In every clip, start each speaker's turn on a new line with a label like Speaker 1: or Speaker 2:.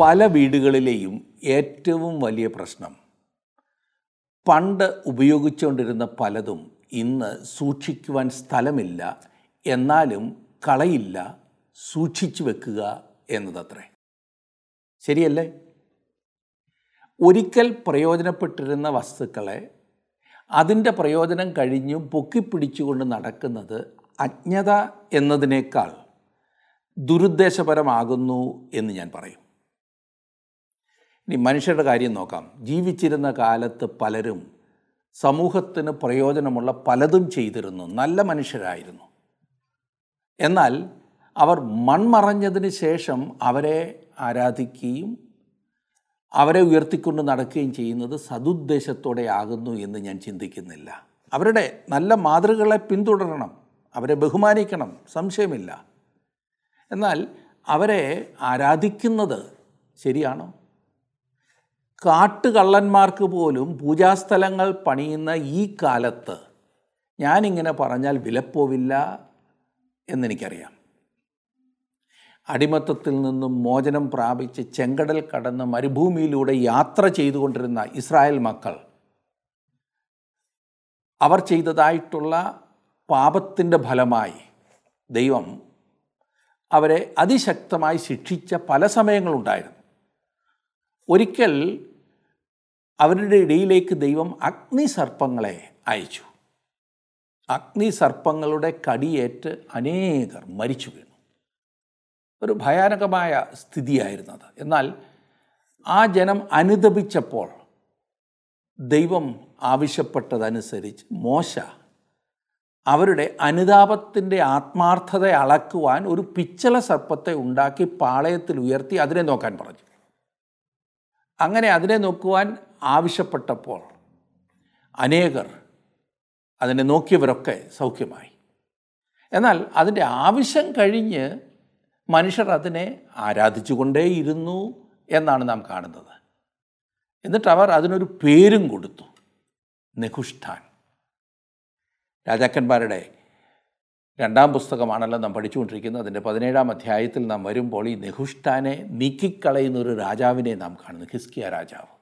Speaker 1: പല വീടുകളിലെയും ഏറ്റവും വലിയ പ്രശ്നം. പണ്ട് ഉപയോഗിച്ചുകൊണ്ടിരുന്ന പലതും ഇന്ന് സൂക്ഷിക്കുവാൻ സ്ഥലമില്ല എന്നാലും കളയില്ല സൂക്ഷിച്ചു വെക്കുക എന്നതത്രേ. ശരിയല്ലേ? ഒരിക്കൽ പ്രയോജനപ്പെട്ടിരുന്ന വസ്തുക്കളെ അതിന്റെ പ്രയോജനം കഴിഞ്ഞു പൊക്കിപ്പിടിച്ചുകൊണ്ട് നടക്കുന്നത് അജ്ഞത എന്നതിനേക്കാൾ ദുരുദ്ദേശപരമാകുന്നു എന്ന് ഞാൻ പറയും. ഇനി മനുഷ്യരുടെ കാര്യം നോക്കാം. ജീവിച്ചിരുന്ന കാലത്ത് പലരും സമൂഹത്തിന് പ്രയോജനമുള്ള പലതും ചെയ്തിരുന്നു. നല്ല മനുഷ്യരായിരുന്നു. എന്നാൽ അവർ മൺമറഞ്ഞതിന് ശേഷം അവരെ ആരാധിക്കുകയും അവരെ ഉയർത്തിക്കൊണ്ട് നടക്കുകയും ചെയ്യുന്നത് സതുദ്ദേശത്തോടെ ആകുന്നു എന്ന് ഞാൻ ചിന്തിക്കുന്നില്ല. അവരുടെ നല്ല മാതൃകകളെ പിന്തുടരണം. അവരെ ബഹുമാനിക്കണം. സംശയമില്ല. എന്നാൽ അവരെ ആരാധിക്കുന്നത് ശരിയാണോ? കാട്ടുകള്ളന്മാർക്ക് പോലും പൂജാസ്ഥലങ്ങൾ പണിയുന്ന ഈ കാലത്ത് ഞാനിങ്ങനെ പറഞ്ഞാൽ വിലപ്പോവില്ല എന്നെനിക്കറിയാം. അടിമത്തത്തിൽ നിന്നും മോചനം പ്രാപിച്ച് ചെങ്കടൽ കടന്ന് മരുഭൂമിയിലൂടെ യാത്ര ചെയ്തുകൊണ്ടിരുന്ന ഇസ്രായേൽ മക്കൾ അവർ ചെയ്തതായിട്ടുള്ള പാപത്തിന്റെ ഫലമായി ദൈവം അവരെ അതിശക്തമായി ശിക്ഷിച്ച പല സമയങ്ങളുണ്ടായിരുന്നു. ഒരിക്കൽ അവരുടെ ഇടയിലേക്ക് ദൈവം അഗ്നി സർപ്പങ്ങളെ അയച്ചു. അഗ്നി സർപ്പങ്ങളുടെ കടിയേറ്റ് അനേകർ മരിച്ചു വീണു. ഒരു ഭയാനകമായ സ്ഥിതിയായിരുന്നത്. എന്നാൽ ആ ജനം അനുദപിച്ചപ്പോൾ ദൈവം ആവശ്യപ്പെട്ടതനുസരിച്ച് മോശ അവരുടെ അനുതാപത്തിന്റെ ആത്മാർത്ഥത അളക്കുവാൻ ഒരു പിച്ചള സർപ്പത്തെ ഉണ്ടാക്കി പാളയത്തിൽ ഉയർത്തി അതിനെ നോക്കാൻ പറഞ്ഞു. അങ്ങനെ അതിനെ നോക്കുവാൻ ആവശ്യപ്പെട്ടപ്പോൾ അനേകർ അതിനെ നോക്കിയവരൊക്കെ സൗഖ്യമായി. എന്നാൽ അതിന്റെ ആവശ്യം കഴിഞ്ഞ് മനുഷ്യർ അതിനെ ആരാധിച്ചുകൊണ്ടേയിരുന്നു എന്നാണ് നാം കാണുന്നത്. എന്നിട്ട് അവർ അതിനൊരു പേരും കൊടുത്തു നെഹുഷ്ഠാൻ. രാജാക്കന്മാരുടെ രണ്ടാം പുസ്തകമാണല്ലോ നാം പഠിച്ചുകൊണ്ടിരിക്കുന്നത്. അതിന്റെ പതിനേഴാം അധ്യായത്തിൽ നാം വരുമ്പോൾ ഈ നെഹുഷ്ഠാനെ നീക്കിക്കളയുന്ന ഒരു രാജാവിനെ നാം കാണുന്നു ഹിസ്കിയ രാജാവ്.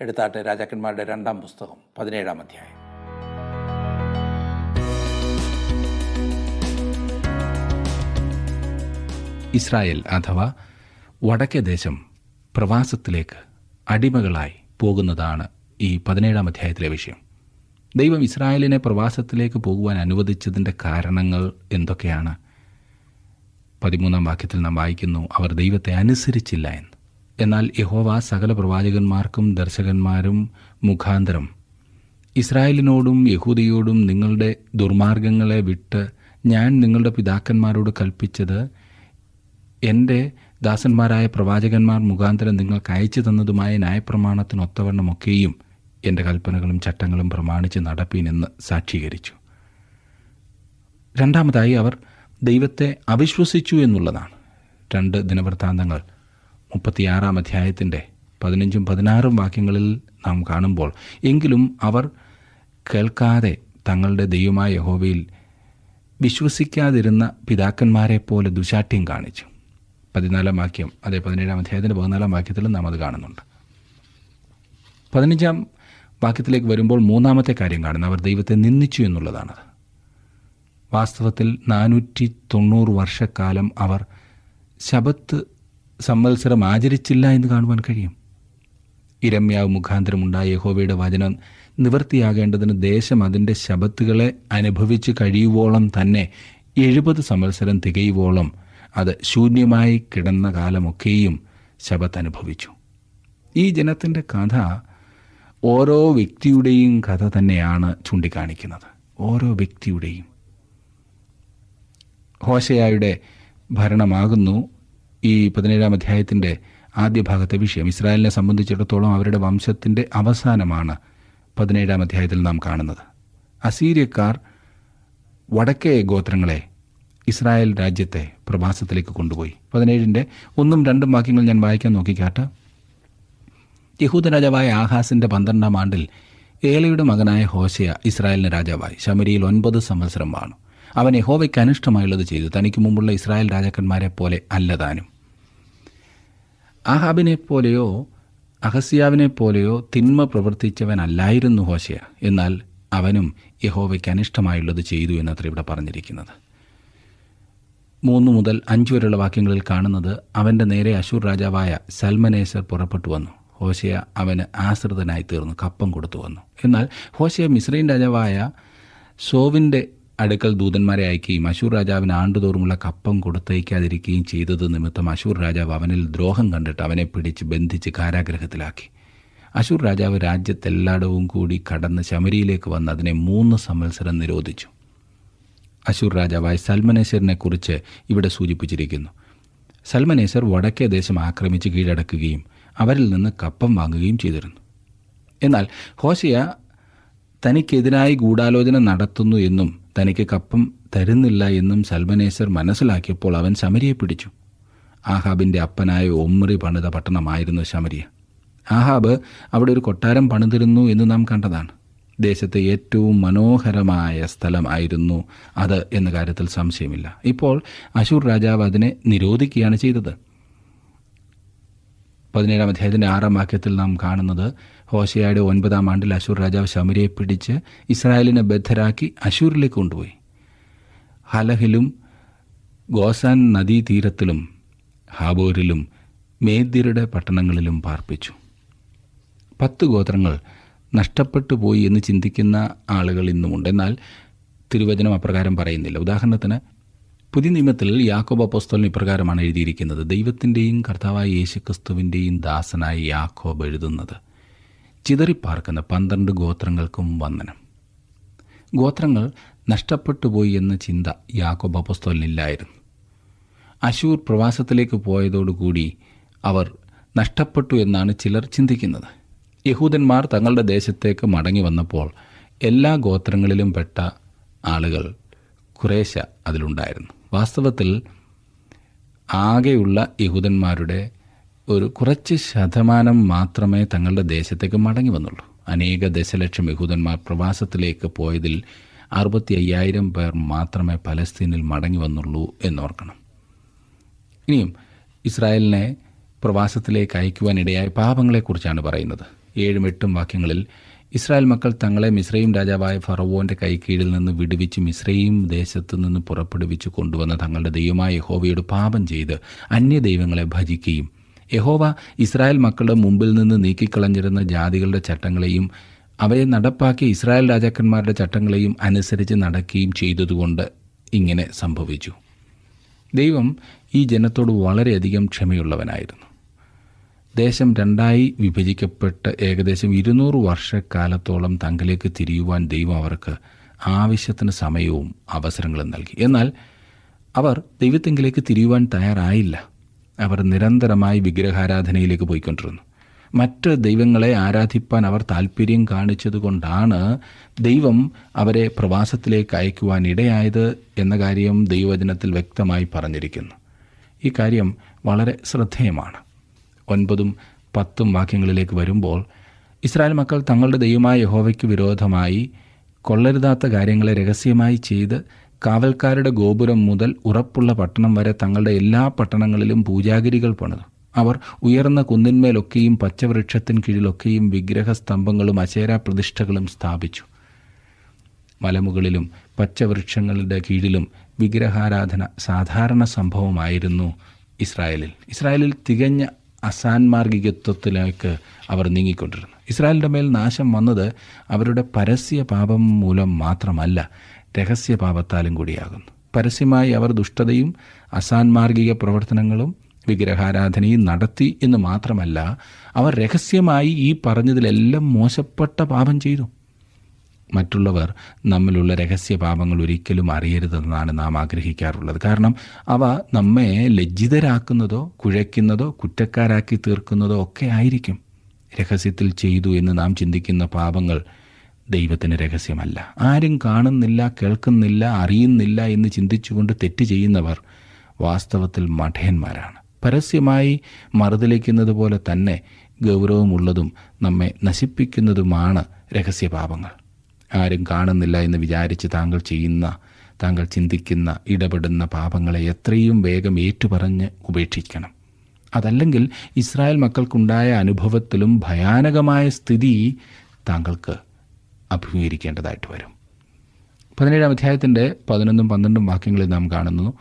Speaker 1: എടുത്താട്ടെ രാജാക്കന്മാരുടെ രണ്ടാം പുസ്തകം പതിനേഴാം അധ്യായം.
Speaker 2: ഇസ്രായേൽ അഥവാ വടക്കേ ദേശം പ്രവാസത്തിലേക്ക് അടിമകളായി പോകുന്നതാണ് ഈ പതിനേഴാം അധ്യായത്തിലെ വിഷയം. ദൈവം ഇസ്രായേലിനെ പ്രവാസത്തിലേക്ക് പോകുവാൻ അനുവദിച്ചതിന്റെ കാരണങ്ങൾ എന്തൊക്കെയാണ്? പതിമൂന്നാം വാക്യത്തിൽ നാം വായിക്കുന്നു അവർ ദൈവത്തെ അനുസരിച്ചില്ല എന്ന്. എന്നാൽ യഹോവ സകല പ്രവാചകന്മാർക്കും ദർശകന്മാരും മുഖാന്തരം. ഇസ്രായേലിനോടും യഹൂദിയോടും നിങ്ങളുടെ ദുർമാർഗങ്ങളെ വിട്ട് ഞാൻ നിങ്ങളുടെ പിതാക്കന്മാരോട് കൽപ്പിച്ചത് എന്റെ ദാസന്മാരായ പ്രവാചകന്മാർ മുഖാന്തരം നിങ്ങൾക്ക് അയച്ചു തന്നതുമായ ന്യായപ്രമാണത്തിനൊത്തവണ്ണമൊക്കെയും എന്റെ കൽപ്പനകളും ചട്ടങ്ങളും പ്രമാണിച്ച് നടപ്പിനെന്ന് സാക്ഷീകരിച്ചു. രണ്ടാമതായി അവർ ദൈവത്തെ അവിശ്വസിച്ചു എന്നുള്ളതാണ്. രണ്ട് ദിനവൃത്താന്തങ്ങൾ. മുപ്പത്തിയാറാം അധ്യായത്തിന്റെ പതിനഞ്ചും പതിനാറും വാക്യങ്ങളിൽ നാം കാണുമ്പോൾ എങ്കിലും അവർ കേൾക്കാതെ തങ്ങളുടെ ദൈവമായ യഹോവയിൽ വിശ്വസിക്കാതിരുന്ന പിതാക്കന്മാരെ പോലെ ദുശാഠ്യം കാണിച്ചു. പതിനാലാം വാക്യം അതെ പതിനേഴാം അധ്യായത്തിന്റെ പതിനാലാം വാക്യത്തിലും നാം അത് കാണുന്നുണ്ട്. പതിനഞ്ചാം വാക്യത്തിലേക്ക് വരുമ്പോൾ മൂന്നാമത്തെ കാര്യം കാണുന്നത് അവർ ദൈവത്തെ നിന്ദിച്ചു എന്നുള്ളതാണത് വാസ്തവത്തിൽ നാനൂറ്റി തൊണ്ണൂറ് വർഷക്കാലം അവർ ശബത്ത് സംവത്സരം ആചരിച്ചില്ല എന്ന് കാണുവാൻ കഴിയും. ഇരമ്യാവ് മുഖാന്തരമുണ്ടായ യഹോവയുടെ വചനം നിവൃത്തിയാകേണ്ടതിന് ദേശം അതിന്റെ ശബത്തുകളെ അനുഭവിച്ച് കഴിയുവോളം തന്നെ എഴുപത് സംവത്സരം തികയുവോളം അത് ശൂന്യമായി കിടന്ന കാലമൊക്കെയും ശബത്ത് അനുഭവിച്ചു. ഈ ജനത്തിന്റെ കഥ ഓരോ വ്യക്തിയുടെയും കഥ തന്നെയാണ് ചൂണ്ടിക്കാണിക്കുന്നത്. ഓരോ വ്യക്തിയുടെയും. ഹോശയായുടെ ഭരണമാകുന്നു. ഈ പതിനേഴാം അധ്യായത്തിന്റെ ആദ്യ ഭാഗത്തെ വിഷയം. ഇസ്രായേലിനെ സംബന്ധിച്ചിടത്തോളം അവരുടെ വംശത്തിന്റെ അവസാനമാണ് പതിനേഴാം അധ്യായത്തിൽ നാം കാണുന്നത്. അസീരിയക്കാർ വടക്കേ ഗോത്രങ്ങളെ ഇസ്രായേൽ രാജ്യത്തെ പ്രവാസത്തിലേക്ക് കൊണ്ടുപോയി. പതിനേഴിന്റെ ഒന്നും രണ്ടും വാക്യങ്ങൾ ഞാൻ വായിക്കാൻ നോക്കിക്കാട്ട്. യഹൂദ രാജാവായ ആഹാസിന്റെ പന്ത്രണ്ടാം ആണ്ടിൽ ഏലയുടെ മകനായ ഹോശയ ഇസ്രായേലിന് രാജാവായി. ശമരിയിൽ ഒൻപത് സംവത്സരം വാണു. അവൻ യഹോവയ്ക്ക് അനിഷ്ടമായുള്ളത് ചെയ്തു. തനിക്ക് മുമ്പുള്ള ഇസ്രായേൽ രാജാക്കന്മാരെ പോലെ അല്ലതാനും ആഹാബിനെ പോലെയോ അഹസ്യാവിനെ പോലെയോ തിന്മ പ്രവർത്തിച്ചവനല്ലായിരുന്നു ഹോശയ. എന്നാൽ അവനും യഹോവയ്ക്ക് അനിഷ്ടമായുള്ളത് ചെയ്തു എന്നത്ര ഇവിടെ പറഞ്ഞിരിക്കുന്നത്. മൂന്ന് മുതൽ അഞ്ച് വരെയുള്ള വാക്യങ്ങളിൽ കാണുന്നത് അവന്റെ നേരെ അശൂർ രാജാവായ സൽമനേസർ പുറപ്പെട്ടു വന്നു. ഹോശയ അവന് ആശ്രിതനായി തീർന്നു കപ്പം കൊടുത്തു വന്നു. എന്നാൽ ഹോശയ മിസ്രൈൻ രാജാവായ സോവിന്റെ അടുക്കൽ ദൂതന്മാരെ അയക്കുകയും അശൂർ രാജാവിന് ആണ്ടുതോറുമുള്ള കപ്പം കൊടുത്തയക്കാതിരിക്കുകയും ചെയ്തത് നിമിത്തം അശൂർ രാജാവ് അവനിൽ ദ്രോഹം കണ്ടിട്ട് അവനെ പിടിച്ച് ബന്ധിച്ച് കാരാഗ്രഹത്തിലാക്കി. അശൂർ രാജാവ് രാജ്യത്തെല്ലായിടവും കൂടി കടന്ന് ശമരിയിലേക്ക് വന്ന് അതിനെ മൂന്ന് സംവത്സരം നിരോധിച്ചു. അശൂർ രാജാവായ സൽമനേശ്വറിനെ കുറിച്ച് ഇവിടെ സൂചിപ്പിച്ചിരിക്കുന്നു. സൽമനേശ്വർ വടക്കേ ദേശം ആക്രമിച്ച് കീഴടക്കുകയും അവരിൽ നിന്ന് കപ്പം വാങ്ങുകയും ചെയ്തിരുന്നു. എന്നാൽ ഹോഷയ തനിക്കെതിരായി ഗൂഢാലോചന നടത്തുന്നു എന്നും തനിക്ക് കപ്പം തരുന്നില്ല എന്നും സൽമനേസർ മനസ്സിലാക്കിയപ്പോൾ അവൻ ശമരിയെ പിടിച്ചു. ആഹാബിന്റെ അപ്പനായ ഒമ്രി പണിത പട്ടണമായിരുന്നു ശമരിയ. ആഹാബ് അവിടെ ഒരു കൊട്ടാരം പണിതിരുന്നു എന്ന് നാം കണ്ടതാണ്. ദേശത്തെ ഏറ്റവും മനോഹരമായ സ്ഥലമായിരുന്നു അത് എന്ന കാര്യത്തിൽ സംശയമില്ല. ഇപ്പോൾ അശൂർ രാജാവ് അതിനെ നിരോധിക്കുകയാണ് ചെയ്തത്. പതിനേഴാം അധ്യായത്തിന്റെ ആറാം വാക്യത്തിൽ നാം കാണുന്നത് ഹോശയുടെ ഒൻപതാം ആണ്ടിൽ അശൂർ രാജാവ് ശമരിയെ പിടിച്ച് ഇസ്രായേലിനെ ബദ്ധരാക്കി അശൂരിലേക്ക് കൊണ്ടുപോയി. ഹലഹിലും ഗോസാൻ നദീതീരത്തിലും ഹാബോരിലും മേദ്യരുടെ പട്ടണങ്ങളിലും പാർപ്പിച്ചു. പത്ത് ഗോത്രങ്ങൾ നഷ്ടപ്പെട്ടു പോയി എന്ന് ചിന്തിക്കുന്ന ആളുകൾ ഇന്നുമുണ്ട്. എന്നാൽ തിരുവചനം അപ്രകാരം പറയുന്നില്ല. ഉദാഹരണത്തിന് പുതിയ നിയമത്തിൽ യാക്കോബ് അപ്പോസ്തോലിന് ഇപ്രകാരമാണ് എഴുതിയിരിക്കുന്നത്. ദൈവത്തിന്റെയും കർത്താവായ യേശുക്രിസ്തുവിന്റെയും ദാസനായി യാക്കോബ് എഴുതുന്നത്. ചിതറിപ്പാർക്കുന്ന പന്ത്രണ്ട് ഗോത്രങ്ങൾക്കും വന്ദനം. ഗോത്രങ്ങൾ നഷ്ടപ്പെട്ടു പോയി എന്ന ചിന്ത യാക്കോബ് അപ്പോസ്തോലിനില്ലായിരുന്നു. അശൂർ പ്രവാസത്തിലേക്ക് പോയതോടുകൂടി അവർ നഷ്ടപ്പെട്ടു എന്നാണ് ചിലർ ചിന്തിക്കുന്നത്. യഹൂദന്മാർ തങ്ങളുടെ ദേശത്തേക്ക് മടങ്ങി വന്നപ്പോൾ എല്ലാ ഗോത്രങ്ങളിലും പെട്ട ആളുകൾ കുറേശ അതിലുണ്ടായിരുന്നു. വാസ്തവത്തിൽ ആകെയുള്ള യഹൂദന്മാരുടെ ഒരു കുറച്ച് ശതമാനം മാത്രമേ തങ്ങളുടെ ദേശത്തേക്ക് മടങ്ങി വന്നുള്ളൂ. അനേക ദശലക്ഷം യഹൂദന്മാർ പ്രവാസത്തിലേക്ക് പോയതിൽ അറുപത്തി അയ്യായിരം പേർ മാത്രമേ പലസ്തീനിൽ മടങ്ങി വന്നുള്ളൂ എന്നോർക്കണം. ഇനിയും ഇസ്രായേലിനെ പ്രവാസത്തിലേക്ക് അയക്കുവാനിടയായ പാപങ്ങളെക്കുറിച്ചാണ് പറയുന്നത്. ഏഴും എട്ടും വാക്യങ്ങളിൽ ഇസ്രായേൽ മക്കൾ തങ്ങളെ മിശ്രയും രാജാവായ ഫറവോന്റെ കൈക്കീഴിൽ നിന്ന് വിടുവിച്ച് മിശ്രയും ദേശത്തു നിന്ന് പുറപ്പെടുവിച്ച് കൊണ്ടുവന്ന തങ്ങളുടെ ദൈവമായ യഹോവയോട് പാപം ചെയ്ത് അന്യ ദൈവങ്ങളെ ഭജിക്കുകയും യഹോവ ഇസ്രായേൽ മക്കളുടെ മുമ്പിൽ നിന്ന് നീക്കിക്കളഞ്ഞിരുന്ന ജാതികളുടെ ചട്ടങ്ങളെയും അവയെ നടപ്പാക്കിയ ഇസ്രായേൽ രാജാക്കന്മാരുടെ ചട്ടങ്ങളെയും അനുസരിച്ച് നടക്കുകയും ചെയ്തതുകൊണ്ട് ഇങ്ങനെ സംഭവിച്ചു. ദൈവം ഈ ജനത്തോട് വളരെയധികം ക്ഷമയുള്ളവനായിരുന്നു. ദേശം രണ്ടായി വിഭജിക്കപ്പെട്ട് ഏകദേശം ഇരുന്നൂറ് വർഷക്കാലത്തോളം തങ്ങളിലേക്ക് തിരിയുവാൻ ദൈവം അവർക്ക് ആവശ്യത്തിന് സമയവും അവസരങ്ങളും നൽകി. എന്നാൽ അവർ ദൈവത്തെങ്കിലേക്ക് തിരിയുവാൻ തയ്യാറായില്ല. അവർ നിരന്തരമായി വിഗ്രഹാരാധനയിലേക്ക് പോയിക്കൊണ്ടിരുന്നു. മറ്റ് ദൈവങ്ങളെ ആരാധിപ്പാൻ അവർ താല്പര്യം കാണിച്ചതുകൊണ്ടാണ് ദൈവം അവരെ പ്രവാസത്തിലേക്ക് അയക്കുവാൻ ഇടയായത് എന്ന കാര്യം ദൈവവചനത്തിൽ വ്യക്തമായി പറഞ്ഞിരിക്കുന്നു. ഈ കാര്യം വളരെ ശ്രദ്ധേയമാണ്. ഒൻപതും പത്തും വാക്യങ്ങളിലേക്ക് വരുമ്പോൾ ഇസ്രായേൽ മക്കൾ തങ്ങളുടെ ദൈവമായ യഹോവയ്ക്ക് വിരോധമായി കൊള്ളരുതാത്ത കാര്യങ്ങളെ രഹസ്യമായി ചെയ്ത് കാവൽക്കാരുടെ ഗോപുരം മുതൽ ഉറപ്പുള്ള പട്ടണം വരെ തങ്ങളുടെ എല്ലാ പട്ടണങ്ങളിലും പൂജാഗിരികൾ പണിതു. അവർ ഉയർന്ന കുന്നിന്മേലൊക്കെയും പച്ചവൃക്ഷത്തിൻ കീഴിലൊക്കെയും വിഗ്രഹസ്തംഭങ്ങളും അശേര പ്രതിഷ്ഠകളും സ്ഥാപിച്ചു. മലമുകളിലും പച്ചവൃക്ഷങ്ങളുടെ കീഴിലും വിഗ്രഹാരാധന സാധാരണ സംഭവമായിരുന്നു ഇസ്രായേലിൽ. ഇസ്രായേലിൽ തികഞ്ഞ അസാൻമാർഗികത്വത്തിലേക്ക് അവർ നീങ്ങിക്കൊണ്ടിരുന്നു. ഇസ്രായേലിന്റെ മേൽ നാശം വന്നത് അവരുടെ പരസ്യ പാപം മൂലം മാത്രമല്ല രഹസ്യ പാപത്താലും കൂടിയാകുന്നു. പരസ്യമായി അവർ ദുഷ്ടതയും അസാൻമാർഗിക പ്രവർത്തനങ്ങളും വിഗ്രഹാരാധനയും നടത്തി എന്ന് മാത്രമല്ല അവർ രഹസ്യമായി ഈ പറഞ്ഞതിലെല്ലാം മോശപ്പെട്ട പാപം ചെയ്തു. മറ്റുള്ളവർ നമ്മിലുള്ള രഹസ്യ പാപങ്ങൾ ഒരിക്കലും അറിയരുതെന്നാണ് നാം ആഗ്രഹിക്കാറുള്ളത്. കാരണം അവ നമ്മെ ലജ്ജിതരാക്കുന്നതോ കുഴയ്ക്കുന്നതോ കുറ്റക്കാരാക്കി തീർക്കുന്നതോ ഒക്കെ ആയിരിക്കും. രഹസ്യത്തിൽ ചെയ്തു എന്ന് നാം ചിന്തിക്കുന്ന പാപങ്ങൾ ദൈവത്തിന് രഹസ്യമല്ല. ആരും കാണുന്നില്ല കേൾക്കുന്നില്ല അറിയുന്നില്ല എന്ന് ചിന്തിച്ചുകൊണ്ട് തെറ്റ് ചെയ്യുന്നവർ വാസ്തവത്തിൽ മഠയന്മാരാണ് പരസ്യമായി മറുതലിക്കുന്നത് പോലെ തന്നെ ഗൗരവമുള്ളതും നമ്മെ നശിപ്പിക്കുന്നതുമാണ് രഹസ്യപാപങ്ങൾ. ആരും കാണുന്നില്ല എന്ന് വിചാരിച്ച് താങ്കൾ ചെയ്യുന്ന താങ്കൾ ചിന്തിക്കുന്ന ഇടപെടുന്ന പാപങ്ങളെ എത്രയും വേഗം ഏറ്റുപറഞ്ഞ് ഉപേക്ഷിക്കണം. അതല്ലെങ്കിൽ ഇസ്രായേൽ മക്കൾക്കുണ്ടായ അനുഭവത്തിലും ഭയാനകമായ സ്ഥിതി താങ്കൾക്ക് അഭിമുഖീകരിക്കേണ്ടതായിട്ട് വരും. പതിനേഴാം അധ്യായത്തിന്റെ പതിനൊന്നും പന്ത്രണ്ടും വാക്യങ്ങളിൽ നാം കാണുന്നു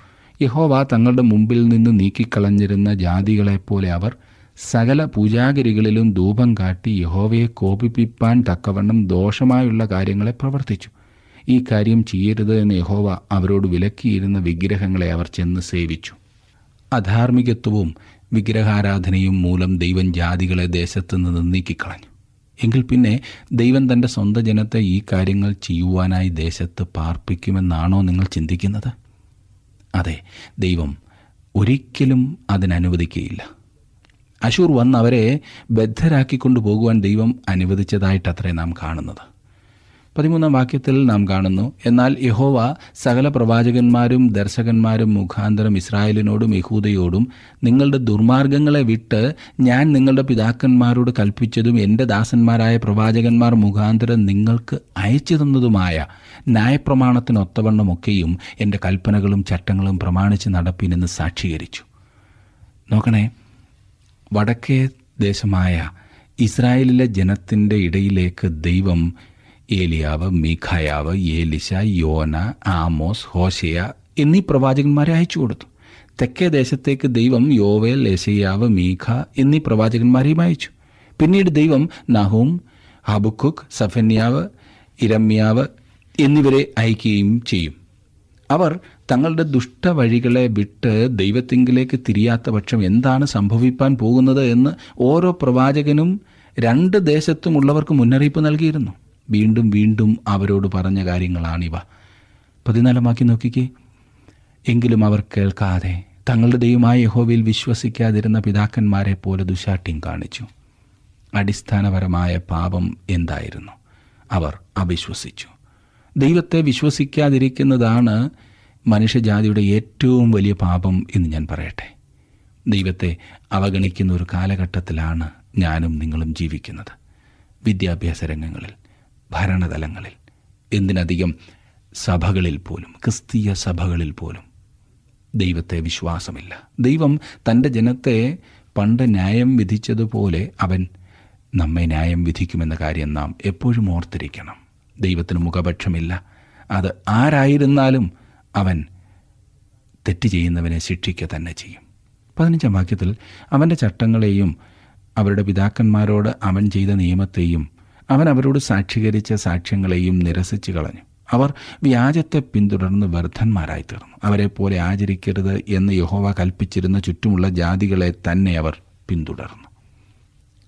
Speaker 2: യഹോവ തങ്ങളുടെ മുമ്പിൽ നിന്ന് നീക്കിക്കളഞ്ഞിരുന്ന ജാതികളെപ്പോലെ അവർ സകല പൂജാഗിരികളിലും ധൂപം കാട്ടി യഹോവയെ കോപിപ്പിപ്പാൻ തക്കവണ്ണം ദോഷമായുള്ള കാര്യങ്ങളെ പ്രവർത്തിച്ചു. ഈ കാര്യം ചെയ്യരുത് എന്ന് യഹോവ അവരോട് വിലക്കിയിരുന്ന വിഗ്രഹങ്ങളെ അവർ ചെന്ന് സേവിച്ചു. അധാർമികത്വവും വിഗ്രഹാരാധനയും മൂലം ദൈവം ജാതികളെ ദേശത്ത് നിന്ന് നീക്കിക്കളഞ്ഞു. എങ്കിൽ പിന്നെ ദൈവം തന്റെ സ്വന്തം ജനത്തെ ഈ കാര്യങ്ങൾ ചെയ്യുവാനായി ദേശത്ത് പാർപ്പിക്കുമെന്നാണോ നിങ്ങൾ ചിന്തിക്കുന്നത്? അതെ ദൈവം ഒരിക്കലും അതിനനുവദിക്കുകയില്ല അശൂർ വന്ന് അവരെ ബദ്ധരാക്കിക്കൊണ്ടു പോകുവാൻ ദൈവം അനുവദിച്ചതായിട്ടത്രേ നാം കാണുന്നത്. പതിമൂന്നാം വാക്യത്തിൽ നാം കാണുന്നു എന്നാൽ യഹോവ സകല പ്രവാചകന്മാരും ദർശകന്മാരും മുഖാന്തരം ഇസ്രായേലിനോടും യഹൂദയോടും നിങ്ങളുടെ ദുർമാർഗങ്ങളെ വിട്ട് ഞാൻ നിങ്ങളുടെ പിതാക്കന്മാരോട് കൽപ്പിച്ചതും എന്റെ ദാസന്മാരായ പ്രവാചകന്മാർ മുഖാന്തരം നിങ്ങൾക്ക് അയച്ചു തന്നതുമായ ന്യായപ്രമാണത്തിനൊത്തവണ്ണമൊക്കെയും എന്റെ കൽപ്പനകളും ചട്ടങ്ങളും പ്രമാണിച്ച് നടപ്പിനെന്ന് സാക്ഷീകരിച്ചു. നോക്കണേ വടക്കേ ദേശമായ ഇസ്രായേലിലെ ജനത്തിന്റെ ഇടയിലേക്ക് ദൈവം ഏലിയാവ് മീഖായാവ് ഏലിശ യോന ആമോസ് ഹോഷയ എന്നീ പ്രവാചകന്മാരെ അയച്ചു കൊടുത്തു. തെക്കേ ദേശത്തേക്ക് ദൈവം യോവേൽ ലേശയ്യാവ് മീഖ എന്നീ പ്രവാചകന്മാരെയും അയച്ചു. പിന്നീട് ദൈവം നഹൂം ഹബുക്കുക്ക് സഫന്യാവ് ഇരമ്യാവ് എന്നിവരെ അയക്കുകയും ചെയ്യും. അവർ തങ്ങളുടെ ദുഷ്ടവഴികളെ വിട്ട് ദൈവത്തിങ്കിലേക്ക് തിരിയാത്ത പക്ഷം എന്താണ് സംഭവിപ്പാൻ പോകുന്നത് എന്ന് ഓരോ പ്രവാചകനും രണ്ട് ദേശത്തുമുള്ളവർക്ക് മുന്നറിയിപ്പ് നൽകിയിരുന്നു. വീണ്ടും വീണ്ടും അവരോട് പറഞ്ഞ കാര്യങ്ങളാണിവ. പതിനാലമാക്കി നോക്കിക്കേ. എങ്കിലും അവർ കേൾക്കാതെ തങ്ങളുടെ ദൈവമായ യഹോവയിൽ വിശ്വസിക്കാതിരുന്ന പിതാക്കന്മാരെ പോലെ ദുശാഠ്യം കാണിച്ചു. അടിസ്ഥാനപരമായ പാപം എന്തായിരുന്നു? അവർ അവിശ്വസിച്ചു. ദൈവത്തെ വിശ്വസിക്കാതിരിക്കുന്നതാണ് മനുഷ്യജാതിയുടെ ഏറ്റവും വലിയ പാപം എന്ന് ഞാൻ പറയട്ടെ. ദൈവത്തെ അവഗണിക്കുന്ന ഒരു കാലഘട്ടത്തിലാണ് ഞാനും നിങ്ങളും ജീവിക്കുന്നത്. വിദ്യാഭ്യാസ രംഗങ്ങളിൽ ഭരണതലങ്ങളിൽ എന്തിനധികം സഭകളിൽ പോലും ക്രിസ്തീയ സഭകളിൽ പോലും ദൈവത്തെ വിശ്വാസമില്ല. ദൈവം തന്റെ ജനത്തെ പണ്ട് ന്യായം വിധിച്ചതുപോലെ അവൻ നമ്മെ ന്യായം വിധിക്കുമെന്ന കാര്യം നാം എപ്പോഴും ഓർത്തിരിക്കണം. ദൈവത്തിന് മുഖപക്ഷമില്ല. അത് ആരായിരുന്നാലും അവൻ തെറ്റ് ചെയ്യുന്നവനെ ശിക്ഷിക്കുക തന്നെ ചെയ്യും. പതിനഞ്ചാം വാക്യത്തിൽ അവന്റെ ചട്ടങ്ങളെയും അവരുടെ പിതാക്കന്മാരോട് അവൻ ചെയ്ത നിയമത്തെയും അവൻ അവരോട് സാക്ഷീകരിച്ച സാക്ഷ്യങ്ങളെയും നിരസിച്ചു കളഞ്ഞു. അവർ വ്യാജത്തെ പിന്തുടർന്ന് വ്യർത്ഥന്മാരായി തീർന്നു അവരെ പോലെ ആചരിക്കരുത് എന്ന് യഹോവ കൽപ്പിച്ചിരുന്ന ചുറ്റുമുള്ള ജാതികളെ തന്നെ അവർ പിന്തുടർന്നു.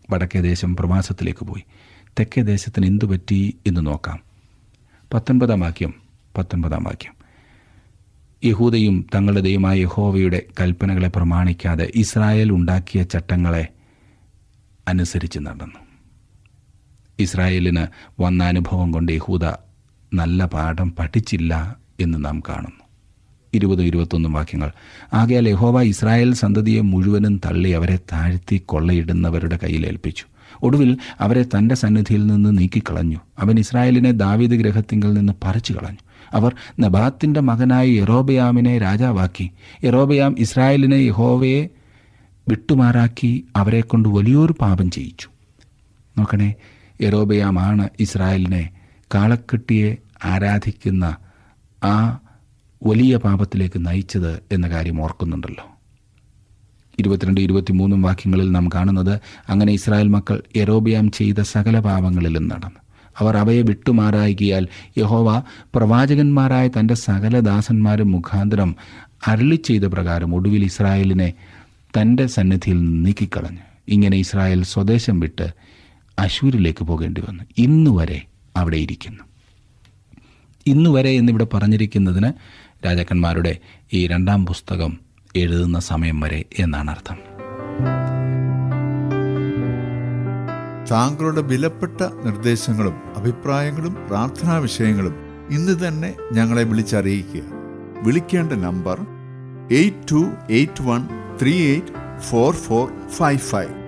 Speaker 2: വടക്കേ ദേശം പ്രവാസത്തിലേക്ക് പോയി. തെക്കേ ദേശത്തിന് എന്തു പറ്റി എന്ന് നോക്കാം. പത്തൊൻപതാം വാക്യം പത്തൊൻപതാം വാക്യം. യഹൂദയും തങ്ങളുടെ ദൈവമായ യഹോവയുടെ കൽപ്പനകളെ പ്രമാണിക്കാതെ ഇസ്രായേൽ ഉണ്ടാക്കിയ ചട്ടങ്ങളെ അനുസരിച്ച് നടന്നു. ഇസ്രായേലിന് വന്ന അനുഭവം കൊണ്ട് യഹൂദ നല്ല പാഠം പഠിച്ചില്ല എന്ന് നാം കാണുന്നു. ഇരുപതും ഇരുപത്തൊന്നും വാക്യങ്ങൾ. ആകയാൽ യഹോവ ഇസ്രായേൽ സന്തതിയെ മുഴുവനും തള്ളി അവരെ താഴ്ത്തി കൊള്ളയിടുന്നവരുടെ കയ്യിൽ ഏൽപ്പിച്ചു. ഒടുവിൽ അവരെ തന്റെ സന്നിധിയിൽ നിന്ന് നീക്കിക്കളഞ്ഞു. അവൻ ഇസ്രായേലിനെ ദാവീദ് ഗ്രഹത്തിങ്കിൽ നിന്ന് പറിച്ചു കളഞ്ഞു. അവർ നബാത്തിന്റെ മകനായ യറോബയാമിനെ രാജാവാക്കി. യറോബയാം ഇസ്രായേലിനെ യഹോവയെ വിട്ടുമാറാക്കി അവരെക്കൊണ്ട് വലിയൊരു പാപം ചെയ്യിച്ചു. നോക്കണേ യറോബയാമാണ് ഇസ്രായേലിനെ കാളക്കെട്ടിയെ ആരാധിക്കുന്ന ആ വലിയ പാപത്തിലേക്ക് നയിച്ചത് എന്ന കാര്യം ഓർക്കുന്നുണ്ടല്ലോ. ഇരുപത്തിരണ്ട് ഇരുപത്തിമൂന്നും വാക്യങ്ങളിൽ നാം കാണുന്നത് അങ്ങനെ ഇസ്രായേൽ മക്കൾ യറോബിയാം ചെയ്ത സകല പാപങ്ങളിലും നടന്നു. അവർ അവയെ വിട്ടുമാറായികിയാൽ യഹോവ പ്രവാചകന്മാരായ തന്റെ സകല ദാസന്മാരും മുഖാന്തരം അരളി ചെയ്ത പ്രകാരം ഒടുവിൽ ഇസ്രായേലിനെ തന്റെ സന്നിധിയിൽ നീക്കിക്കളഞ്ഞു. ഇങ്ങനെ ഇസ്രായേൽ സ്വദേശം വിട്ട് അശൂരിലേക്ക് പോകേണ്ടി വന്നു. വരെ അവിടെ ഇരിക്കുന്നു. ഇന്നുവരെ എന്നിവിടെ പറഞ്ഞിരിക്കുന്നതിന് രാജാക്കന്മാരുടെ ഈ രണ്ടാം പുസ്തകം എഴുതുന്ന സമയം വരെ എന്നാണ് അർത്ഥം.
Speaker 3: താങ്കളുടെ വിലപ്പെട്ട നിർദ്ദേശങ്ങളും അഭിപ്രായങ്ങളും പ്രാർത്ഥനാ വിഷയങ്ങളും ഇന്ന് തന്നെ ഞങ്ങളെ വിളിച്ചറിയിക്കുക. വിളിക്കേണ്ട number eight two eight one three eight four four five five.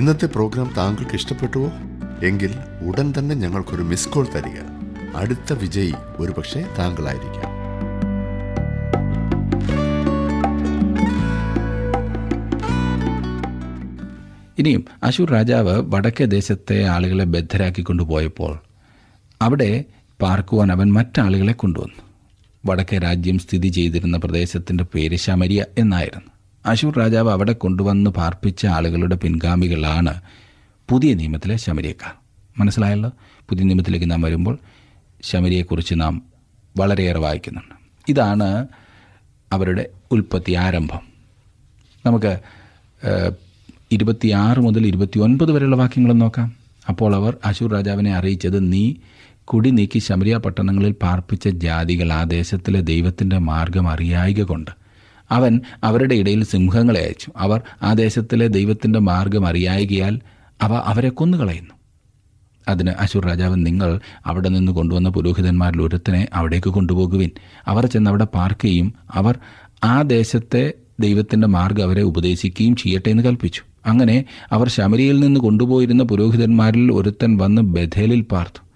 Speaker 4: ഇന്നത്തെ പ്രോഗ്രാം താങ്കൾക്ക് ഇഷ്ടപ്പെട്ടുവോ? എങ്കിൽ ഉടൻ തന്നെ ഞങ്ങൾക്കൊരു മിസ് കോൾ തരിക. അടുത്ത വിജയി ഒരുപക്ഷെ താങ്കളായിരിക്കാം.
Speaker 2: ഇനിയും അശൂർ രാജാവ് വടക്കേ ദേശത്തെ ആളുകളെ ബദ്ധരാക്കി കൊണ്ടുപോയപ്പോൾ അവിടെ പാർക്കുവാൻ അവൻ മറ്റാളുകളെ കൊണ്ടുവന്നു. വടക്കേ രാജ്യം സ്ഥിതി ചെയ്തിരുന്ന പ്രദേശത്തിന്റെ പേര് ശമരിയ എന്നായിരുന്നു. അശൂർ രാജാവ് അവിടെ കൊണ്ടുവന്ന് പാർപ്പിച്ച ആളുകളുടെ പിൻഗാമികളാണ് പുതിയ നിയമത്തിലെ ശമരിയക്കാർ. മനസ്സിലായല്ലോ? പുതിയ നിയമത്തിലേക്ക് നാം വരുമ്പോൾ ശമരിയെക്കുറിച്ച് നാം വളരെയേറെ വായിക്കുന്നുണ്ട്. ഇതാണ് അവരുടെ ഉൽപ്പത്തി ആരംഭം. നമുക്ക് ഇരുപത്തിയാറ് മുതൽ ഇരുപത്തി ഒൻപത് വരെയുള്ള വാക്യങ്ങൾ നോക്കാം. അപ്പോൾ അവർ അശൂർ രാജാവിനെ അറിയിച്ചത് നീ കുടി നീക്കി ശമരിയ പട്ടണങ്ങളിൽ പാർപ്പിച്ച ജാതികൾ ആ ദേശത്തിലെ ദൈവത്തിന്റെ മാർഗം അറിയായിക കൊണ്ട് അവൻ അവരുടെ ഇടയിൽ സിംഹങ്ങളെ അയച്ചു. അവർ ആ ദേശത്തിലെ ദൈവത്തിന്റെ മാർഗം അറിയായകിയാൽ അവ അവരെ കൊന്നുകളയുന്നു. അതിന് അശുർ രാജാവ് നിങ്ങൾ അവിടെ നിന്ന് കൊണ്ടുവന്ന പുരോഹിതന്മാരിൽ ഒരുത്തനെ അവിടേക്ക് കൊണ്ടുപോകുവിൻ. അവർ ചെന്ന് അവിടെ പാർക്കുകയും അവർ ആ ദേശത്തെ ദൈവത്തിന്റെ മാർഗം അവരെ ഉപദേശിക്കുകയും ചെയ്യട്ടെ എന്ന് കൽപ്പിച്ചു. അങ്ങനെ അവർ ശമരിയിൽ നിന്ന് കൊണ്ടുപോയിരുന്ന പുരോഹിതന്മാരിൽ ഒരുത്തൻ വന്ന് ബഥേലിൽ പാർത്തു.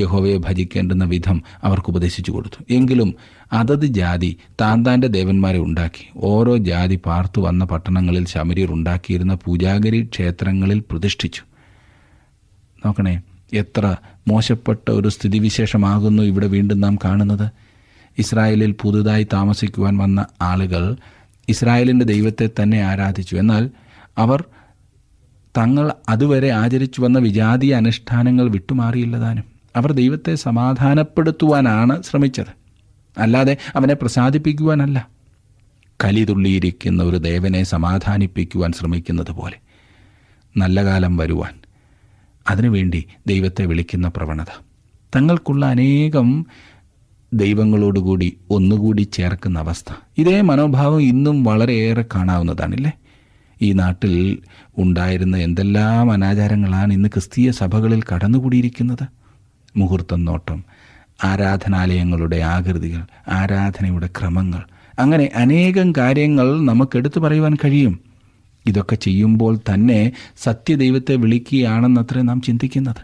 Speaker 2: യഹോവയെ ഭജിക്കേണ്ടുന്ന വിധം അവർക്ക് ഉപദേശിച്ചു കൊടുത്തു. എങ്കിലും അതത് ജാതി താൻ താന്റെ ദേവന്മാരെ ഉണ്ടാക്കി. ഓരോ ജാതി പാർത്തു വന്ന പട്ടണങ്ങളിൽ ശമരീർ ഉണ്ടാക്കിയിരുന്ന പൂജാഗരി ക്ഷേത്രങ്ങളിൽ പ്രതിഷ്ഠിച്ചു. നോക്കണേ എത്ര മോശപ്പെട്ട ഒരു സ്ഥിതിവിശേഷമാകുന്നു ഇവിടെ വീണ്ടും നാം കാണുന്നത്. ഇസ്രായേലിൽ പുതുതായി താമസിക്കുവാൻ വന്ന ആളുകൾ ഇസ്രായേലിന്റെ ദൈവത്തെ തന്നെ ആരാധിച്ചു. എന്നാൽ അവർ തങ്ങൾ അതുവരെ ആചരിച്ചു വന്ന വിജാതീയ അനുഷ്ഠാനങ്ങൾ വിട്ടുമാറിയില്ലതാനും അവർ ദൈവത്തെ സമാധാനപ്പെടുത്തുവാനാണ് ശ്രമിച്ചത്. അല്ലാതെ അവനെ പ്രസാദിപ്പിക്കുവാനല്ല. കലിതുള്ളിയിരിക്കുന്ന ഒരു ദേവനെ സമാധാനിപ്പിക്കുവാൻ ശ്രമിക്കുന്നത് പോലെ. നല്ല കാലം വരുവാൻ. അതിനുവേണ്ടി ദൈവത്തെ വിളിക്കുന്ന പ്രവണത. തങ്ങൾക്കുള്ള അനേകം ദൈവങ്ങളോടുകൂടി ഒന്നുകൂടി ചേർക്കുന്ന അവസ്ഥ. ഇതേ മനോഭാവം ഇന്നും വളരെയേറെ കാണാവുന്നതാണില്ലേ? ഈ നാട്ടിൽ ഉണ്ടായിരുന്ന എന്തെല്ലാം അനാചാരങ്ങളാണ് ഇന്ന് ക്രിസ്തീയ സഭകളിൽ കടന്നുകൂടിയിരിക്കുന്നത്? മുഹൂർത്തം നോട്ടം ആരാധനാലയങ്ങളുടെ ആകൃതികൾ ആരാധനയുടെ ക്രമങ്ങൾ. അങ്ങനെ അനേകം കാര്യങ്ങൾ നമുക്കെടുത്തു പറയുവാൻ കഴിയും. ഇതൊക്കെ ചെയ്യുമ്പോൾ തന്നെ സത്യദൈവത്തെ വിളിക്കുകയാണെന്നത്രേ നാം ചിന്തിക്കുന്നത്.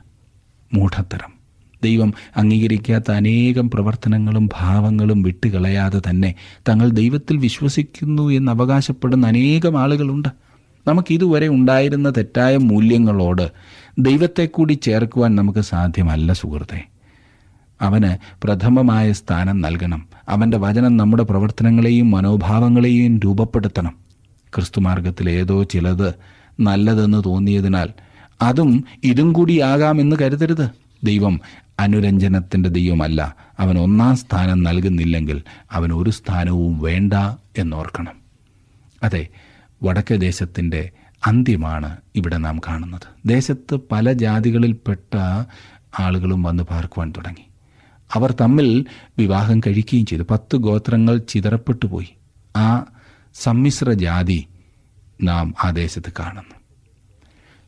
Speaker 2: മൂഢത്തരം. ദൈവം അംഗീകരിക്കാത്ത അനേകം പ്രവർത്തനങ്ങളും ഭാവങ്ങളും വിട്ടുകളയാതെ തന്നെ തങ്ങൾ ദൈവത്തിൽ വിശ്വസിക്കുന്നു എന്ന് അവകാശപ്പെടുന്ന അനേകം ആളുകളുണ്ട്. നമുക്കിതുവരെ ഉണ്ടായിരുന്ന തെറ്റായ മൂല്യങ്ങളോട് ദൈവത്തെ കൂടി ചേർക്കുവാൻ നമുക്ക് സാധ്യമല്ല സുഹൃത്തെ. അവന് പ്രഥമമായ സ്ഥാനം നൽകണം. അവന്റെ വചനം നമ്മുടെ പ്രവർത്തനങ്ങളെയും മനോഭാവങ്ങളെയും രൂപപ്പെടുത്തണം. ക്രിസ്തുമാർഗത്തിൽ ഏതോ ചിലത് നല്ലതെന്ന് തോന്നിയതിനാൽ അതും ഇതും കൂടിയാകാമെന്ന് കരുതരുത്. ദൈവം അനുരഞ്ജനത്തിന്റെ ദൈവമല്ല. അവൻ ഒന്നാം സ്ഥാനം നൽകുന്നില്ലെങ്കിൽ അവൻ ഒരു സ്ഥാനവും വേണ്ട എന്നോർക്കണം. അതെ വടക്കേ ദേശത്തിന്റെ അന്ത്യമാണ് ഇവിടെ നാം കാണുന്നത്. ദേശത്ത് പല ജാതികളിൽപ്പെട്ട ആളുകളും വന്ന് പാർക്കുവാൻ തുടങ്ങി. അവർ തമ്മിൽ വിവാഹം കഴിക്കുകയും ചെയ്തു. പത്ത് ഗോത്രങ്ങൾ ചിതറപ്പെട്ടു പോയി. ആ സമ്മിശ്ര ജാതി നാം ആ ദേശത്ത് കാണുന്നു.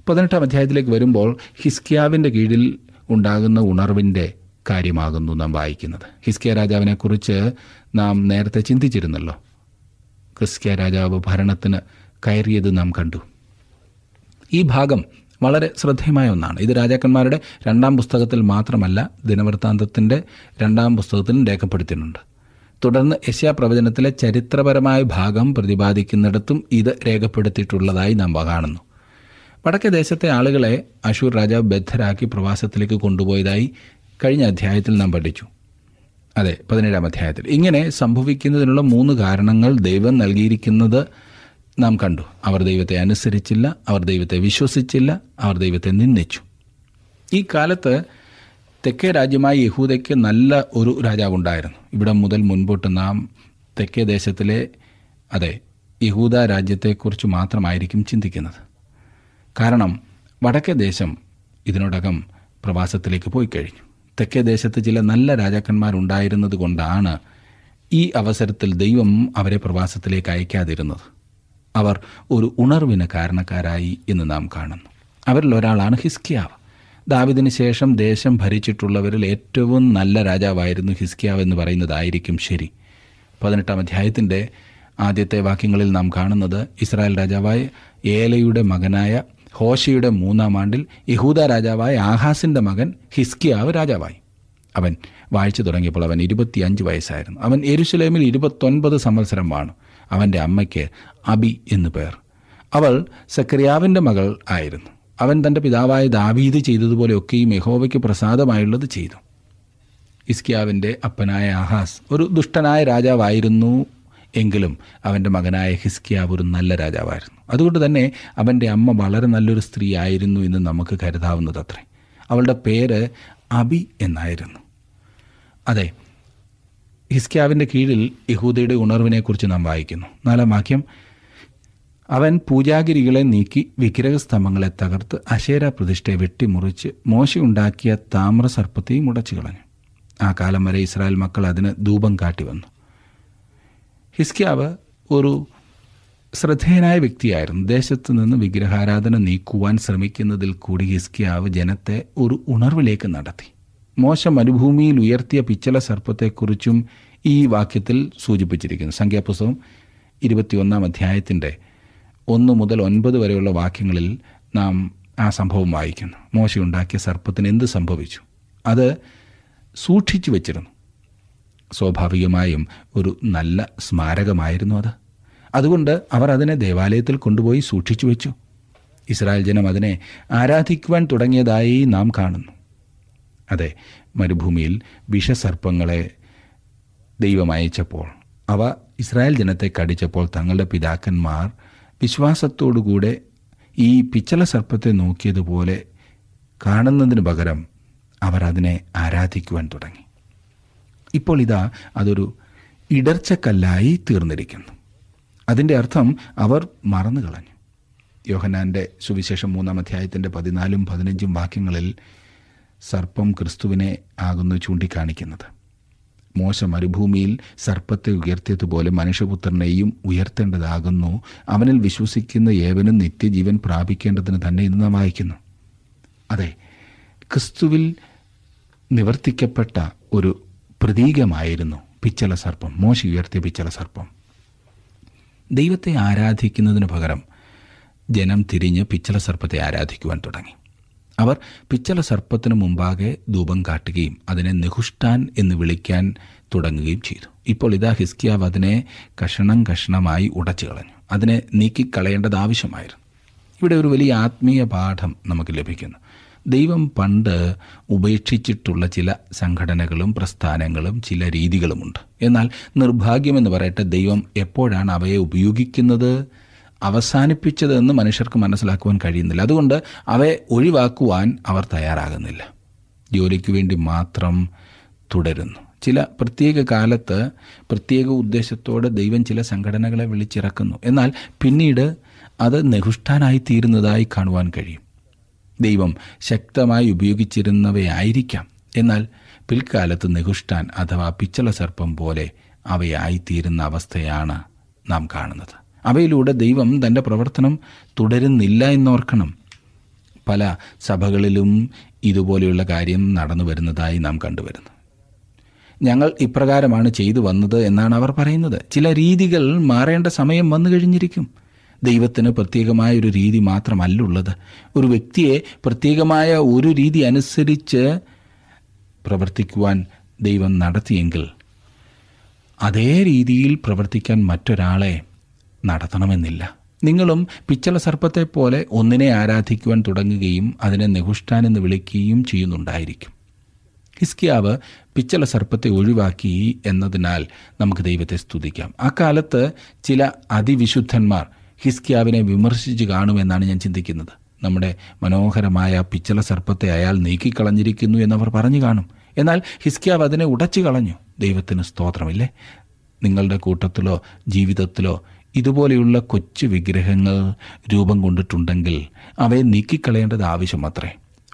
Speaker 2: പതിനെട്ടാം അധ്യായത്തിലേക്ക് വരുമ്പോൾ ഹിസ്കിയാവിന്റെ കീഴിൽ ഉണ്ടാകുന്ന ഉണർവിന്റെ കാര്യമാകുന്നു നാം വായിക്കുന്നത്. ഹിസ്കിയ രാജാവിനെക്കുറിച്ച് നാം നേരത്തെ ചിന്തിച്ചിരുന്നല്ലോ. ഹിസ്കിയ രാജാവ് ഭരണത്തിന് കയറിയത് നാം കണ്ടു. ഈ ഭാഗം വളരെ ശ്രദ്ധേയമായ ഒന്നാണ്. ഇത് രാജാക്കന്മാരുടെ രണ്ടാം പുസ്തകത്തിൽ മാത്രമല്ല ദിനവൃത്താന്തത്തിന്റെ രണ്ടാം പുസ്തകത്തിലും രേഖപ്പെടുത്തിയിട്ടുണ്ട്. തുടർന്ന് യശ്യാ പ്രവചനത്തിലെ ചരിത്രപരമായ ഭാഗം പ്രതിപാദിക്കുന്നിടത്തും ഇത് രേഖപ്പെടുത്തിയിട്ടുള്ളതായി നാം കാണുന്നു. വടക്കേ ദേശത്തെ ആളുകളെ അശൂർ രാജാവ് ബദ്ധരാക്കി പ്രവാസത്തിലേക്ക് കൊണ്ടുപോയതായി കഴിഞ്ഞ അധ്യായത്തിൽ നാം പഠിച്ചു. അതെ പതിനേഴാം അധ്യായത്തിൽ. ഇങ്ങനെ സംഭവിക്കുന്നതിനുള്ള മൂന്ന് കാരണങ്ങൾ ദൈവം നൽകിയിരിക്കുന്നത് നാം കണ്ടു. അവർ ദൈവത്തെ അനുസരിച്ചില്ല അവർ ദൈവത്തെ വിശ്വസിച്ചില്ല അവർ ദൈവത്തെ നിന്ദിച്ചു. ഈ കാലത്ത് തെക്കേ രാജ്യമായ യഹൂദയ്ക്ക് നല്ല ഒരു രാജാവുണ്ടായിരുന്നു ഇവിടെ മുതൽ മുൻപോട്ട് നാം തെക്കേ ദേശത്തിലെ അതെ യഹൂദ രാജ്യത്തെക്കുറിച്ച് മാത്രമായിരിക്കും ചിന്തിക്കുന്നത്. കാരണം വടക്കേ ദേശം ഇതിനോടകം പ്രവാസത്തിലേക്ക് പോയി കഴിഞ്ഞു. തെക്കേ ദേശത്ത് ചില നല്ല രാജാക്കന്മാരുണ്ടായിരുന്നത് കൊണ്ടാണ് ഈ അവസരത്തിൽ ദൈവം അവരെ പ്രവാസത്തിലേക്ക് അയക്കാതിരുന്നത്. അവർ ഒരു ഉണർവിന് കാരണക്കാരായി എന്ന് നാം കാണുന്നു. അവരിൽ ഒരാളാണ് ഹിസ്കിയാവ്. ദാവിദിന് ശേഷം ദേശം ഭരിച്ചിട്ടുള്ളവരിൽ ഏറ്റവും നല്ല രാജാവായിരുന്നു ഹിസ്കിയാവ് എന്ന് പറയുന്നതായിരിക്കും ശരി. പതിനെട്ടാം അധ്യായത്തിന്റെ ആദ്യത്തെ വാക്യങ്ങളിൽ നാം കാണുന്നത് ഇസ്രായേൽ രാജാവായ ഏലയുടെ മകനായ ഹോഷയുടെ മൂന്നാം ആണ്ടിൽ യഹൂദ രാജാവായ ആഹാസിന്റെ മകൻ ഹിസ്കിയാവ് രാജാവായി. അവൻ വായിച്ചു തുടങ്ങിയപ്പോൾ അവൻ ഇരുപത്തിയഞ്ച് വയസ്സായിരുന്നു. അവൻ എരുസലേമിൽ ഇരുപത്തൊൻപത് സംവത്സരം വാണു. അവന്റെ അമ്മയ്ക്ക് അബി എന്നു പേർ. അവൾ സക്രിയാവിന്റെ മകൾ ആയിരുന്നു. അവൻ തന്റെ പിതാവായ ദാവീദ് ചെയ്തതുപോലെയൊക്കെയും യഹോവയ്ക്ക് പ്രസാദമായുള്ളത് ചെയ്തു. ഇസ്കിയാവിന്റെ അപ്പനായ ആഹാസ് ഒരു ദുഷ്ടനായ രാജാവായിരുന്നു എങ്കിലും അവന്റെ മകനായ ഹിസ്കിയാവ് ഒരു നല്ല രാജാവായിരുന്നു. അതുകൊണ്ട് തന്നെ അവന്റെ അമ്മ വളരെ നല്ലൊരു സ്ത്രീ ആയിരുന്നു എന്ന് നമുക്ക് കരുതാവുന്നതത്രേ. അവളുടെ പേര് അബി എന്നായിരുന്നു. അതെ ഹിസ്കിയാവിന്റെ കീഴിൽ യഹൂദയുടെ ഉണർവിനെക്കുറിച്ച് നാം വായിക്കുന്നു. നാലാം വാക്യം അവൻ പൂജാഗിരികളെ നീക്കി വിഗ്രഹസ്തംഭങ്ങളെ തകർത്ത് അശേര പ്രതിഷ്ഠയെ വെട്ടിമുറിച്ച് മോശയുണ്ടാക്കിയ താമ്രസർപ്പത്തെയും ഉടച്ചു കളഞ്ഞു ആ കാലം വരെ ഇസ്രായേൽ മക്കൾ അതിന് ധൂപം കാട്ടി വന്നു. ഹിസ്ക്യാവ് ഒരു ശ്രദ്ധേയനായ വ്യക്തിയായിരുന്നു. ദേശത്ത് നിന്ന് വിഗ്രഹാരാധന നീക്കുവാൻ ശ്രമിക്കുന്നതിൽ കൂടി ഹിസ്കിയാവ് ജനത്തെ ഒരു ഉണർവിലേക്ക് നടത്തി. മോശ മരുഭൂമിയിൽ ഉയർത്തിയ പിച്ചല സർപ്പത്തെക്കുറിച്ചും ഈ വാക്യത്തിൽ സൂചിപ്പിച്ചിരിക്കുന്നു. സംഖ്യാപുസ്തകം ഇരുപത്തിയൊന്നാം അധ്യായത്തിന്റെ ഒന്ന് മുതൽ ഒൻപത് വരെയുള്ള വാക്യങ്ങളിൽ നാം ആ സംഭവം വായിക്കുന്നു. മോശയുണ്ടാക്കിയ സർപ്പത്തിന് എന്ത് സംഭവിച്ചു? അത് സൂക്ഷിച്ചു വച്ചിരുന്നു. സ്വാഭാവികമായും ഒരു നല്ല സ്മാരകമായിരുന്നു അത്. അതുകൊണ്ട് അവർ അതിനെ ദേവാലയത്തിൽ കൊണ്ടുപോയി സൂക്ഷിച്ചു വെച്ചു. ഇസ്രായേൽ ജനം അതിനെ ആരാധിക്കുവാൻ തുടങ്ങിയതായി നാം കാണുന്നു. അതെ മരുഭൂമിയിൽ വിഷസർപ്പങ്ങളെ ദൈവം അയച്ചപ്പോൾ അവ ഇസ്രായേൽ ജനത്തെ കടിച്ചപ്പോൾ തങ്ങളുടെ പിതാക്കന്മാർ വിശ്വാസത്തോടുകൂടെ ഈ പിച്ചള സർപ്പത്തെ നോക്കിയതുപോലെ കാണുന്നതിന് പകരം അവർ അതിനെ ആരാധിക്കുവാൻ തുടങ്ങി. ഇപ്പോൾ ഇതാ അതൊരു ഇടർച്ചക്കല്ലായി തീർന്നിരിക്കുന്നു. അതിന്റെ അർത്ഥം അവർ മറന്നു കളഞ്ഞു യോഹനാന്റെ സുവിശേഷം മൂന്നാം അധ്യായത്തിന്റെ പതിനാലും പതിനഞ്ചും വാക്യങ്ങളിൽ സർപ്പം ക്രിസ്തുവിനെ ആകുന്നു ചൂണ്ടിക്കാണിക്കുന്നത്. മോശ മരുഭൂമിയിൽ സർപ്പത്തെ ഉയർത്തിയതുപോലെ മനുഷ്യപുത്രനെയും ഉയർത്തേണ്ടതാകുന്നു. അവനിൽ വിശ്വസിക്കുന്ന ഏവനും നിത്യജീവൻ പ്രാപിക്കേണ്ടതിന് തന്നെ ഇന്ന് നാം വായിക്കുന്നു. അതെ ക്രിസ്തുവിൽ നിവർത്തിക്കപ്പെട്ട ഒരു പ്രതീകമായിരുന്നു പിച്ചള സർപ്പം മോശ ഉയർത്തിയ പിച്ചള സർപ്പം. ദൈവത്തെ ആരാധിക്കുന്നതിന് പകരം ജനം തിരിഞ്ഞ് പിച്ചള സർപ്പത്തെ ആരാധിക്കുവാൻ തുടങ്ങി. അവർ പിച്ചള സർപ്പത്തിന് മുമ്പാകെ ധൂപം കാട്ടുകയും അതിനെ നിഹുഷ്ടാൻ എന്ന് വിളിക്കാൻ തുടങ്ങുകയും ചെയ്തു. ഇപ്പോൾ ഇതാ ഹിസ്കിയാവ് അതിനെ കഷണം കഷണമായി ഉടച്ചു കളഞ്ഞു. അതിനെ നീക്കിക്കളയേണ്ടത് ആവശ്യമായിരുന്നു. ഇവിടെ ഒരു വലിയ ആത്മീയ പാഠം നമുക്ക് ലഭിക്കുന്നു. ദൈവം പണ്ട് ഉപേക്ഷിച്ചിട്ടുള്ള ചില സംഘടനകളും പ്രസ്ഥാനങ്ങളും ചില രീതികളുമുണ്ട്. എന്നാൽ നിർഭാഗ്യമെന്ന് പറയട്ടെ ദൈവം എപ്പോഴാണ് അവയെ ഉപയോഗിക്കുന്നത്? അവസാനിപ്പിച്ചതെന്ന് മനുഷ്യർക്ക് മനസ്സിലാക്കുവാൻ കഴിയുന്നില്ല. അതുകൊണ്ട് അവയെ ഒഴിവാക്കുവാൻ അവർ തയ്യാറാകുന്നില്ല. ജോലിക്ക് വേണ്ടി മാത്രം തുടരുന്നു. ചില പ്രത്യേക കാലത്ത് പ്രത്യേക ഉദ്ദേശത്തോടെ ദൈവം ചില സംഘടനകളെ വിളിച്ചിറക്കുന്നു. എന്നാൽ പിന്നീട് അത് നെഹുഷ്ഠാനായി തീരുന്നതായി കാണുവാൻ കഴിയും. ദൈവം ശക്തമായി ഉപയോഗിച്ചിരുന്നവയായിരിക്കാം. എന്നാൽ പിൽക്കാലത്ത് നെഹുഷ്ഠാൻ അഥവാ പിച്ചള സർപ്പം പോലെ അവയായിത്തീരുന്ന അവസ്ഥയാണ് നാം കാണുന്നത്. അവയിലൂടെ ദൈവം തന്റെ പ്രവർത്തനം തുടരുന്നില്ല എന്നോർക്കണം. പല സഭകളിലും ഇതുപോലെയുള്ള കാര്യം നടന്നു വരുന്നതായി നാം കണ്ടുവരുന്നു. ഞങ്ങൾ ഇപ്രകാരമാണ് ചെയ്തു വന്നത് എന്നാണ് അവർ പറയുന്നത്. ചില രീതികൾ മാറേണ്ട സമയം വന്നു കഴിഞ്ഞിരിക്കും. ദൈവത്തിന് പ്രത്യേകമായ ഒരു രീതി മാത്രമല്ലുള്ളത്. ഒരു വ്യക്തിയെ പ്രത്യേകമായ ഒരു രീതി അനുസരിച്ച് പ്രവർത്തിക്കുവാൻ ദൈവം നടത്തിയെങ്കിൽ അതേ രീതിയിൽ പ്രവർത്തിക്കാൻ മറ്റൊരാളെ നടത്തണമെന്നില്ല. നിങ്ങളും പിച്ചള സർപ്പത്തെ പോലെ ഒന്നിനെ ആരാധിക്കുവാൻ തുടങ്ങുകയും അതിനെ നെഹുഷ്ടാൻ എന്ന് വിളിക്കുകയും ചെയ്യുന്നുണ്ടായിരിക്കും. ഹിസ്കിയാവ് പിച്ചള സർപ്പത്തെ ഒഴിവാക്കി എന്നതിനാൽ നമുക്ക് ദൈവത്തെ സ്തുതിക്കാം. ആ കാലത്ത് ചില അതിവിശുദ്ധന്മാർ ഹിസ്കിയാവിനെ വിമർശിച്ച് കാണുമെന്നാണ് ഞാൻ ചിന്തിക്കുന്നത്. നമ്മുടെ മനോഹരമായ പിച്ചള സർപ്പത്തെ അയാൾ നീക്കിക്കളഞ്ഞിരിക്കുന്നു എന്നവർ പറഞ്ഞു കാണും. എന്നാൽ ഹിസ്കിയാവ് അതിനെ ഉടച്ചു കളഞ്ഞു. ദൈവത്തിന് സ്തോത്രമില്ലേ? നിങ്ങളുടെ കൂട്ടത്തിലോ ജീവിതത്തിലോ ഇതുപോലെയുള്ള കൊച്ചു വിഗ്രഹങ്ങൾ രൂപം കൊണ്ടിട്ടുണ്ടെങ്കിൽ അവയെ നീക്കിക്കളയേണ്ടത് ആവശ്യമത്രേ.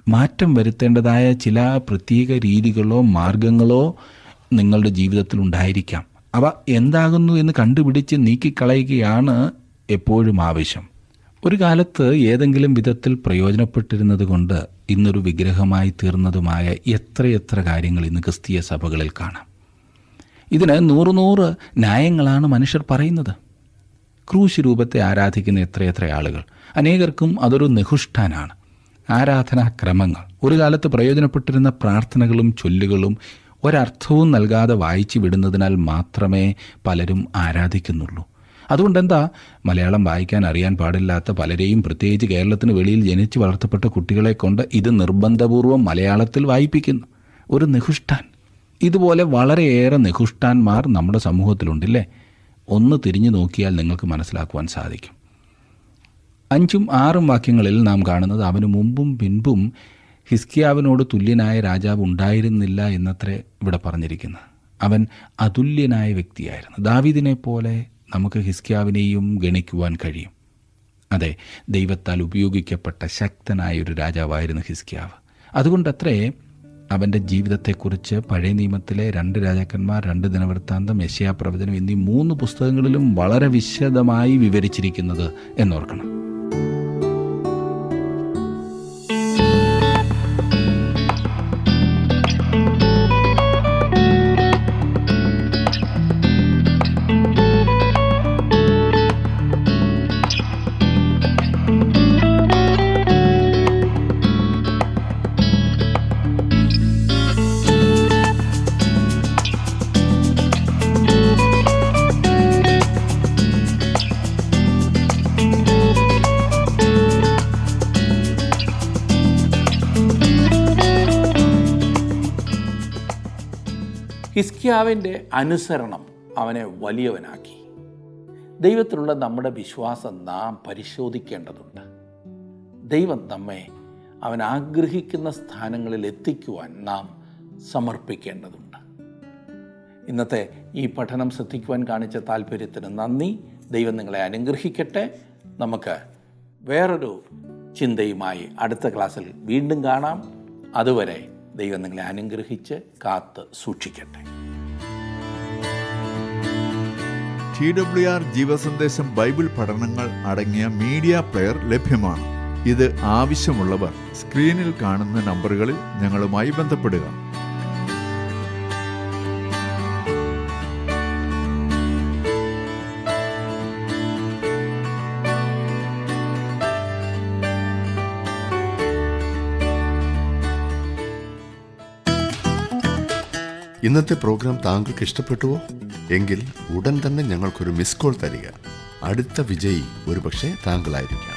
Speaker 2: മാറ്റം വരുത്തേണ്ടതായ ചില പ്രത്യേക രീതികളോ മാർഗങ്ങളോ നിങ്ങളുടെ ജീവിതത്തിൽ ഉണ്ടായിരിക്കാം. അവ എന്താകുന്നു എന്ന് കണ്ടുപിടിച്ച് നീക്കിക്കളയുകയാണ് എപ്പോഴും ആവശ്യം. ഒരു കാലത്ത് ഏതെങ്കിലും വിധത്തിൽ പ്രയോജനപ്പെട്ടിരുന്നത് കൊണ്ട് ഇന്നൊരു വിഗ്രഹമായി തീർന്നതുമായ എത്രയെത്ര കാര്യങ്ങൾ ഇന്ന് ക്രിസ്തീയ സഭകളിൽ കാണാം. ഇതിന് നൂറ് നൂറ് ന്യായങ്ങളാണ് മനുഷ്യർ പറയുന്നത്. ക്രൂശ് രൂപത്തെ ആരാധിക്കുന്ന എത്രയെത്ര ആളുകൾ? അനേകർക്കും അതൊരു നിഹുഷ്ഠാനാണ്. ആരാധനാക്രമങ്ങൾ ഒരു കാലത്ത് പ്രയോജനപ്പെട്ടിരുന്ന പ്രാർത്ഥനകളും ചൊല്ലുകളും ഒരർത്ഥവും നൽകാതെ വായിച്ചു വിടുന്നതിനാൽ മാത്രമേ പലരും ആരാധിക്കുന്നുള്ളൂ. അതുകൊണ്ടെന്താ? മലയാളം വായിക്കാൻ അറിയാൻ പാടില്ലാത്ത പലരെയും പ്രത്യേകിച്ച് കേരളത്തിന് വെളിയിൽ ജനിച്ചു വളർത്തപ്പെട്ട കുട്ടികളെ കൊണ്ട് ഇത് നിർബന്ധപൂർവം മലയാളത്തിൽ വായിപ്പിക്കുന്നു. ഒരു നിഹുഷ്ഠാൻ. ഇതുപോലെ വളരെയേറെ നിഹുഷ്ഠാന്മാർ നമ്മുടെ സമൂഹത്തിലുണ്ടല്ലേ? ഒന്ന് തിരിഞ്ഞു നോക്കിയാൽ നിങ്ങൾക്ക് മനസ്സിലാക്കുവാൻ സാധിക്കും. അഞ്ചും ആറും വാക്യങ്ങളിൽ നാം കാണുന്നത് അവന് മുമ്പും പിൻപും ഹിസ്കിയാവിനോട് തുല്യനായ രാജാവ് ഉണ്ടായിരുന്നില്ല എന്നത്രേ ഇവിടെ പറഞ്ഞിരിക്കുന്നത്. അവൻ അതുല്യനായ വ്യക്തിയായിരുന്നു. ദാവിദിനെ പോലെ നമുക്ക് ഹിസ്കിയാവിനെയും ഗണിക്കുവാൻ കഴിയും. അതെ ദൈവത്താൽ ഉപയോഗിക്കപ്പെട്ട ശക്തനായ ഒരു രാജാവായിരുന്നു ഹിസ്കിയാവ്. അതുകൊണ്ടത്രേ അവന്റെ ജീവിതത്തെക്കുറിച്ച് പഴയ നിയമത്തിലെ രണ്ട് രാജാക്കന്മാർ രണ്ട് ദിനവൃത്താന്തം യശയാ പ്രവചനം എന്നീ മൂന്ന് പുസ്തകങ്ങളിലും വളരെ വിശദമായി വിവരിച്ചിരിക്കുന്നത് എന്നോർക്കണം.
Speaker 1: ഹിസ്കിയാവിന്റെ അനുസരണം അവനെ വലിയവനാക്കി. ദൈവത്തിലുള്ള നമ്മുടെ വിശ്വാസം നാം പരിശോധിക്കേണ്ടതുണ്ട്. ദൈവം നമ്മെ അവൻ ആഗ്രഹിക്കുന്ന സ്ഥാനങ്ങളിൽ എത്തിക്കുവാൻ നാം സമർപ്പിക്കേണ്ടതുണ്ട്. ഇന്നത്തെ ഈ പഠനം ശ്രദ്ധിക്കുവാൻ കാണിച്ച താല്പര്യത്തിന് നന്ദി. ദൈവം നിങ്ങളെ അനുഗ്രഹിക്കട്ടെ. നമുക്ക് വേറൊരു ചിന്തയുമായി അടുത്ത ക്ലാസ്സിൽ വീണ്ടും കാണാം. അതുവരെ ദൈവം നിങ്ങളെ അനുഗ്രഹിച്ച് കാത്ത് സൂക്ഷിക്കട്ടെ.
Speaker 3: ടി ഡബ്ല്യു ആർ ജീവസന്ദേശം ബൈബിൾ പഠനങ്ങൾ അടങ്ങിയ മീഡിയ പ്ലെയർ ലഭ്യമാണ്. ഇത് ആവശ്യമുള്ളവർ സ്ക്രീനിൽ കാണുന്ന നമ്പറുകളിൽ ഞങ്ങളുമായി ബന്ധപ്പെടുക.
Speaker 4: ഇന്നത്തെ പ്രോഗ്രാം താങ്കൾക്ക് ഇഷ്ടപ്പെട്ടുവോ? എങ്കിൽ ഉടൻ തന്നെ ഞങ്ങൾക്കൊരു മിസ് കോൾ തരിക. അടുത്ത വിജയി ഒരുപക്ഷെ താങ്കളായിരിക്കും.